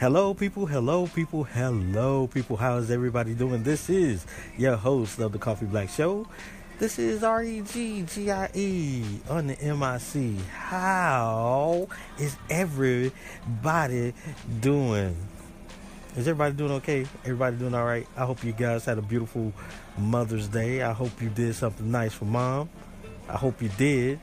Hello, people. Hello, people. Hello, people. How is everybody doing? This is your host of the Coffee Black Show. This is R E G G I E on the MIC. How is everybody doing? Is everybody doing okay? Everybody doing all right? I hope you guys had a beautiful Mother's Day. I hope you did something nice for mom. I hope you did.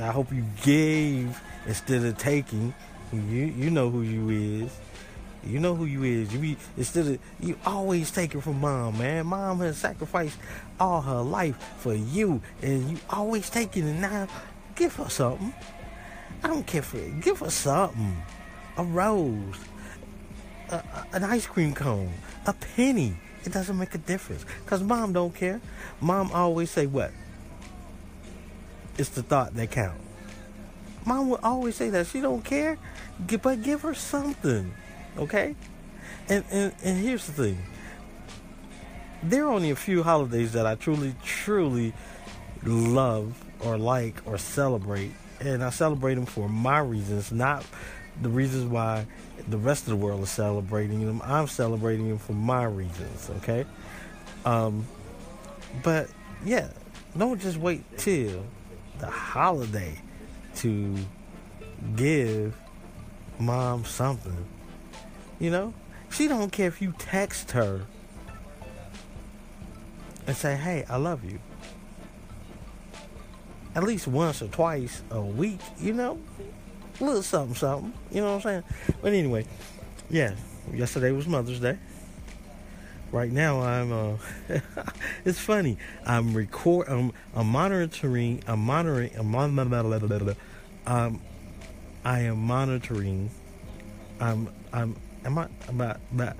I hope you gave instead of taking. You you know who you is. You know who you is. You be instead of you always take it from mom, man. Mom has sacrificed all her life for you, and you always taking it. And now, give her something. I don't care for it. Give her something. A rose, a, a, an ice cream cone, a penny. It doesn't make a difference. Cause mom don't care. Mom always say what? It's the thought that counts. Mom would always say that she don't care, but give her something, okay? And and and here's the thing. There are only a few holidays that I truly, truly love or like or celebrate, and I celebrate them for my reasons, not the reasons why the rest of the world is celebrating them. I'm celebrating them for my reasons, okay? Um, but yeah, don't just wait till the holiday to give mom something. You know? She don't care if you text her and say, "Hey, I love you." At least once or twice a week, you know? A little something something, you know what I'm saying? But anyway, yeah, yesterday was Mother's Day. Right now I'm uh it's funny. I'm record I'm, I'm monitoring I'm monitoring I'm monitoring um, I am monitoring. I'm I'm am I about about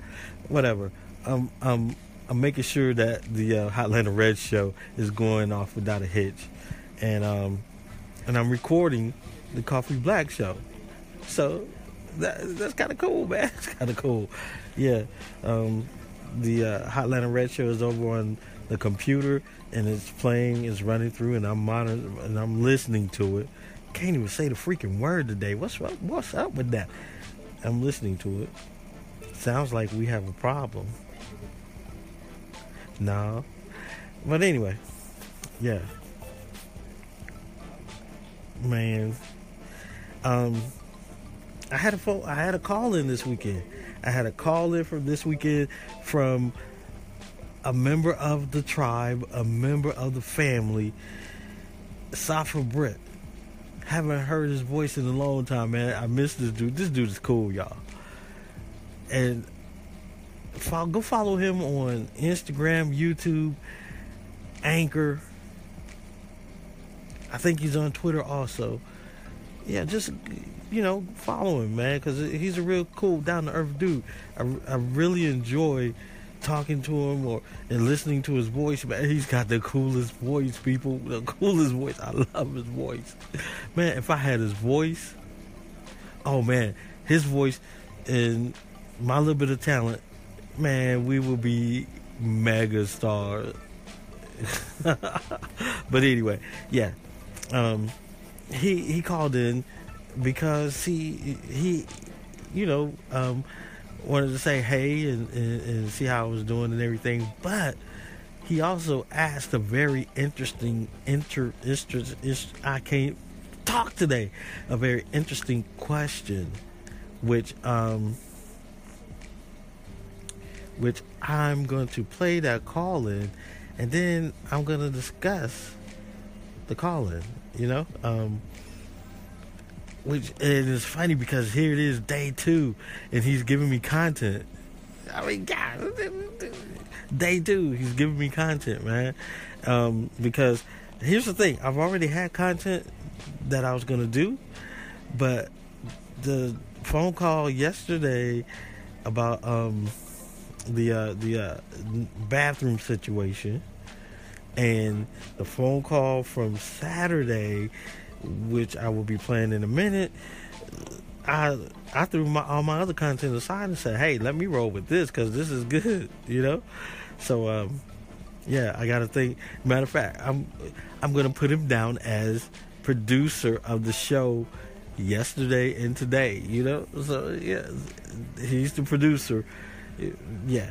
whatever. Um um I'm I'm making sure that the uh, Hotlanta Red show is going off without a hitch, and um and I'm recording the Coffee Black show. So that that's kind of cool, man. It's kind of cool. Yeah. Um, the uh, Hotlanta Red show is over on the computer and it's playing, it's running through, and I'm monitoring and I'm listening to it can't even say the freaking word today. What's up? What's up with that? I'm listening to it. Sounds like we have a problem. No. But anyway, yeah. Man. Um I had a phone, I had a call in this weekend. I had a call in from this weekend from a member of the tribe, a member of the family, Safa Britt haven't heard his voice in a long time, man. I miss this dude. This dude is cool, y'all. And follow, go follow him on Instagram, YouTube, Anchor. I think he's on Twitter also. Yeah, just you know, follow him, man, because he's a real cool, down to earth dude. I, I really enjoy talking to him or and listening to his voice, man, he's got the coolest voice, people. The coolest voice. I love his voice. Man, if I had his voice, oh man, his voice and my little bit of talent, man, we will be mega stars. but anyway, yeah. Um he he called in because he he you know, um wanted to say hey and, and, and see how I was doing and everything, but he also asked a very interesting inter, inter, I can't talk today. A very interesting question which um which I'm going to play that call in and then I'm going to discuss the call in you know? Um which and it's funny because here it is day two and he's giving me content. I mean god day two he's giving me content man. Um, because here's the thing i've already had content that i was gonna do but the phone call yesterday about um, the uh, the uh, bathroom situation and the phone call from saturday which I will be playing in a minute, I I threw my all my other content aside and said, "Hey, let me roll with this because this is good," you know. So um, yeah, I got to think. Matter of fact, I'm I'm gonna put him down as producer of the show yesterday and today. You know, so yeah, he's the producer. Yeah,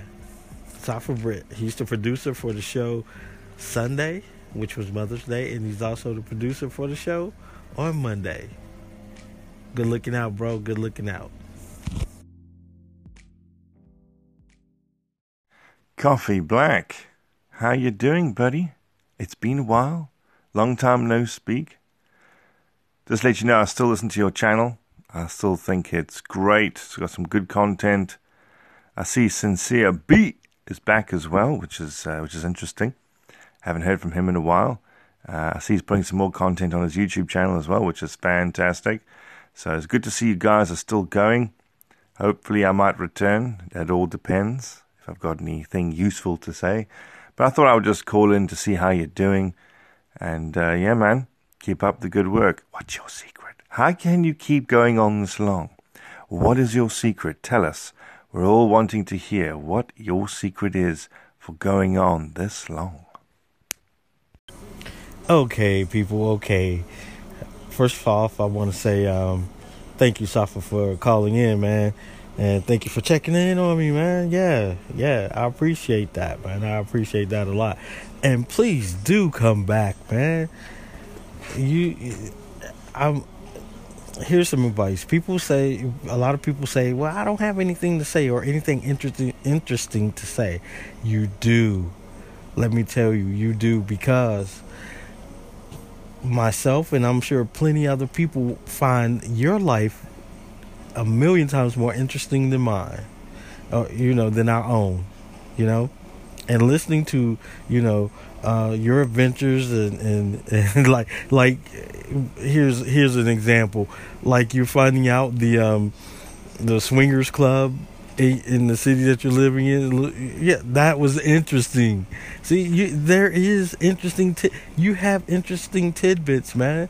Safa Britt. He's the producer for the show Sunday, which was Mother's Day, and he's also the producer for the show on Monday. Good looking out, bro. Good looking out. Coffee Black. How you doing, buddy? It's been a while. Long time no speak. Just let you know, I still listen to your channel. I still think it's great. It's got some good content. I see Sincere B is back as well, which is uh, which is interesting. Haven't heard from him in a while. Uh, I see he's putting some more content on his YouTube channel as well, which is fantastic. So it's good to see you guys are still going. Hopefully, I might return. It all depends if I've got anything useful to say. But I thought I would just call in to see how you're doing. And uh, yeah, man, keep up the good work. What's your secret? How can you keep going on this long? What is your secret? Tell us. We're all wanting to hear what your secret is for going on this long. Okay, people, okay. First off, I want to say um, thank you, Safa, for calling in, man. And thank you for checking in on me, man. Yeah, yeah, I appreciate that, man. I appreciate that a lot. And please do come back, man. You, I'm. Here's some advice. People say a lot of people say, "Well, I don't have anything to say or anything interesting interesting to say." You do. Let me tell you, you do because myself and I'm sure plenty other people find your life a million times more interesting than mine, uh, you know, than our own, you know, and listening to you know uh, your adventures and, and, and like like here's here's an example. Like you're finding out the um, the swingers club in the city that you're living in yeah that was interesting see you there is interesting t- you have interesting tidbits man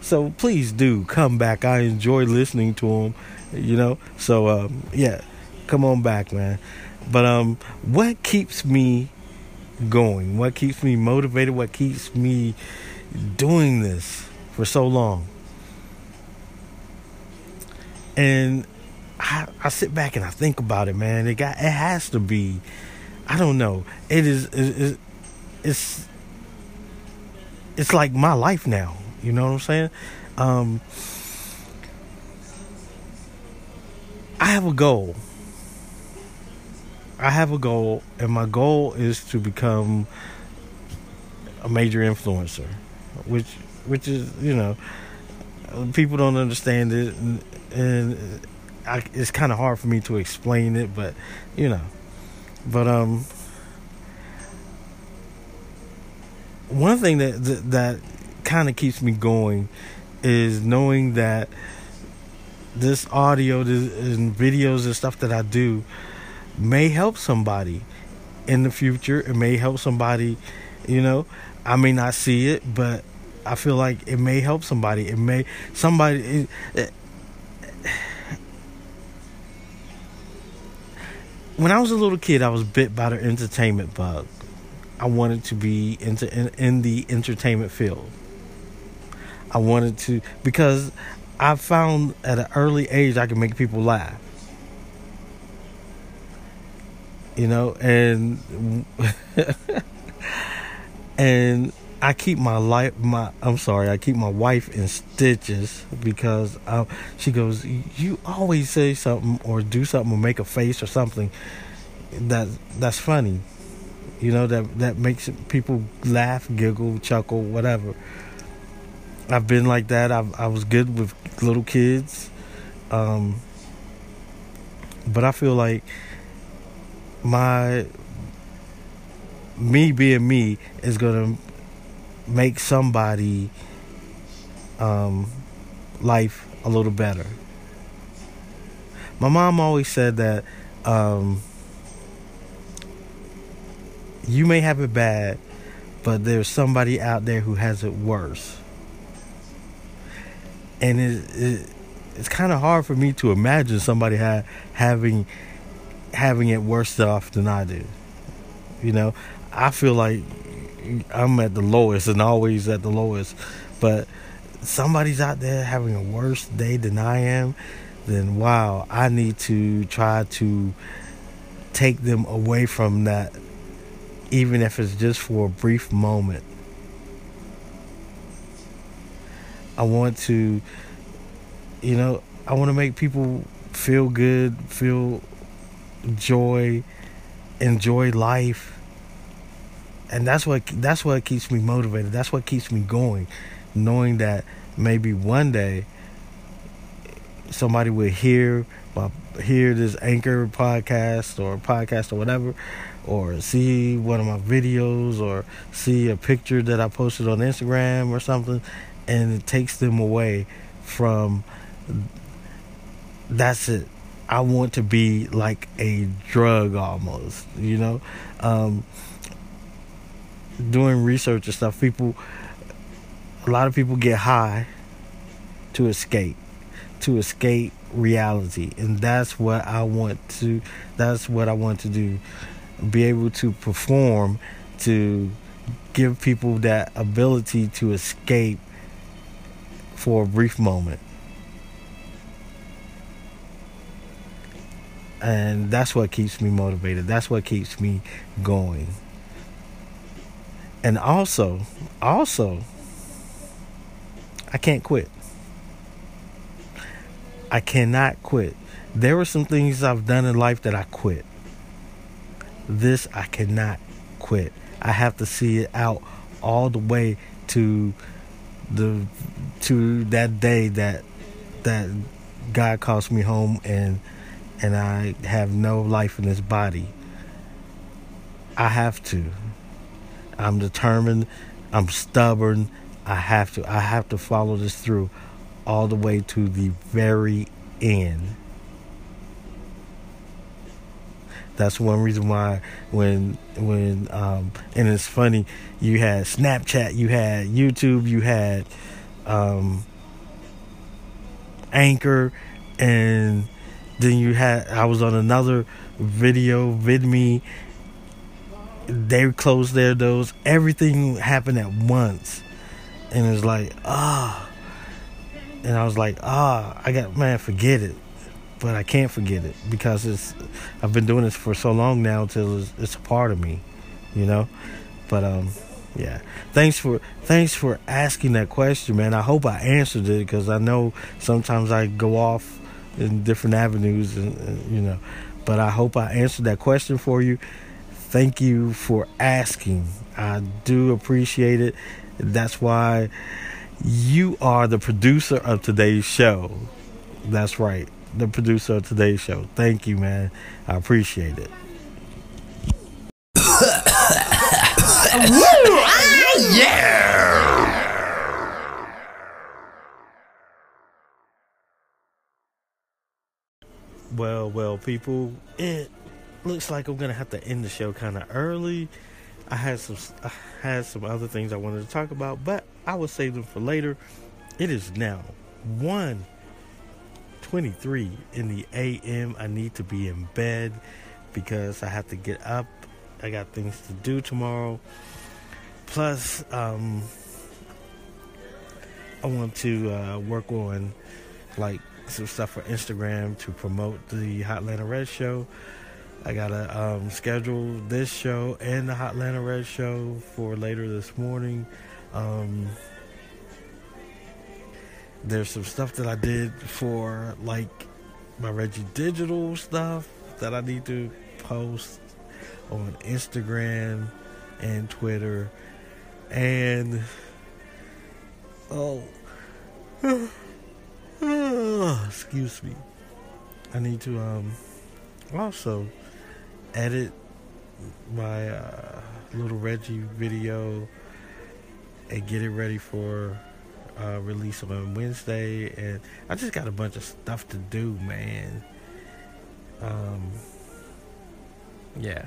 so please do come back i enjoy listening to them you know. So um, yeah, come on back, man. But um, what keeps me going? What keeps me motivated? What keeps me doing this for so long? And I, I sit back and I think about it, man. It got it has to be. I don't know. It is. It, it's. It's like my life now. You know what I'm saying? Um, I have a goal. I have a goal, and my goal is to become a major influencer, which which is you know people don't understand it, and, and I, it's kind of hard for me to explain it, but you know, but um, one thing that that, that kind of keeps me going is knowing that this audio this, and videos and stuff that I do may help somebody in the future. It may help somebody, you know. I may not see it, but I feel like it may help somebody. It may somebody. It, it, when I was a little kid, I was bit by the entertainment bug. I wanted to be into in, in the entertainment field. I wanted to because I found at an early age I could make people laugh. You know, and and I keep my life my I'm sorry, I keep my wife in stitches because she goes, "You always say something or do something or make a face or something that that's funny." You know that that makes people laugh, giggle, chuckle, whatever. I've been like that. I I was good with little kids, um, but I feel like my me being me is gonna make somebody um, life a little better. My mom always said that um, you may have it bad, but there's somebody out there who has it worse and it, it it's kind of hard for me to imagine somebody ha- having having it worse off than I do. You know, I feel like I'm at the lowest and always at the lowest, but somebody's out there having a worse day than I am, then wow, I need to try to take them away from that, even if it's just for a brief moment. I want to, you know, I want to make people feel good, feel joy, enjoy life. And that's what that's what keeps me motivated. That's what keeps me going, knowing that maybe one day somebody will hear my hear this anchor podcast or podcast or whatever or see one of my videos or see a picture that I posted on Instagram or something and it takes them away from that's it. I want to be like a drug almost, you know. Um, doing research and stuff, people, a lot of people get high to escape, to escape reality, and that's what I want to. That's what I want to do. Be able to perform, to give people that ability to escape for a brief moment. And that's what keeps me motivated. That's what keeps me going. And also, also, I can't quit. I cannot quit. There were some things I've done in life that I quit. This I cannot quit. I have to see it out all the way to the to that day that that God calls me home and and I have no life in this body. I have to. I'm determined. I'm stubborn. I have to. I have to follow this through all the way to the very end. That's one reason why when when um, and it's funny you had Snapchat, you had YouTube, you had um, Anchor, and then you had I was on another video VidMe. They closed their doors. Everything happened at once, and it's like ah. And I was like, ah, I got man, forget it but I can't forget it because it's I've been doing this for so long now till it's, it's a part of me, you know. But um, yeah. Thanks for thanks for asking that question, man. I hope I answered it because I know sometimes I go off in different avenues, and, and you know. But I hope I answered that question for you. Thank you for asking. I do appreciate it. That's why you are the producer of today's show. That's right the producer of today's show. Thank you, man. I appreciate it. yeah. Well, well, people, it looks like I'm gonna have to end the show kind of early. I had some, I had some other things I wanted to talk about, but I will save them for later. It is now one 23 in the AM. I need to be in bed because I have to get up. I got things to do tomorrow. Plus, um, I want to uh, work on like some stuff for Instagram to promote the Hotlanta Red show. I gotta um, schedule this show and the Hotlanta Red show for later this morning. Um, there's some stuff that I did for like my Reggie Digital stuff that I need to post on Instagram and Twitter and oh excuse me I need to um also edit my uh, little Reggie video and get it ready for uh, release on Wednesday, and I just got a bunch of stuff to do, man. Um, yeah,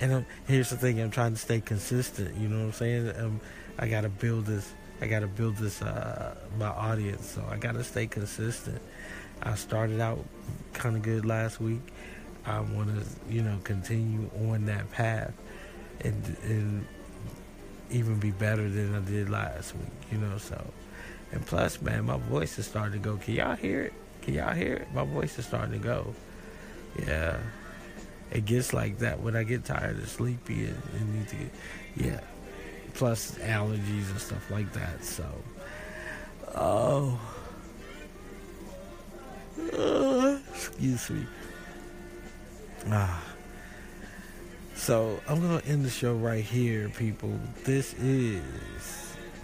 and um, here's the thing: I'm trying to stay consistent. You know what I'm saying? Um, I gotta build this. I gotta build this uh, my audience, so I gotta stay consistent. I started out kind of good last week. I want to, you know, continue on that path, and and even be better than I did last week. You know, so And plus, man, my voice is starting to go. Can y'all hear it? Can y'all hear it? My voice is starting to go. Yeah. It gets like that when I get tired and sleepy and, and need to get, yeah. Plus allergies and stuff like that. So, oh. Uh, excuse me. Ah. So I'm gonna end the show right here, people. This is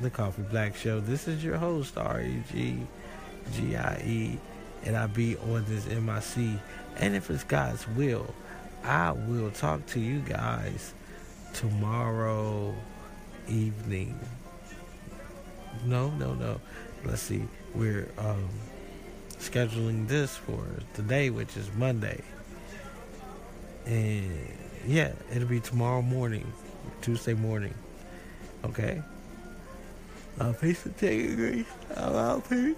the Coffee Black Show. This is your host, R E G G I E, and I be on this MIC. And if it's God's will, I will talk to you guys tomorrow evening. No, no, no. Let's see. We're um, scheduling this for today, which is Monday. And yeah, it'll be tomorrow morning, Tuesday morning. Okay? Uh, peace and take. I'm out, peace.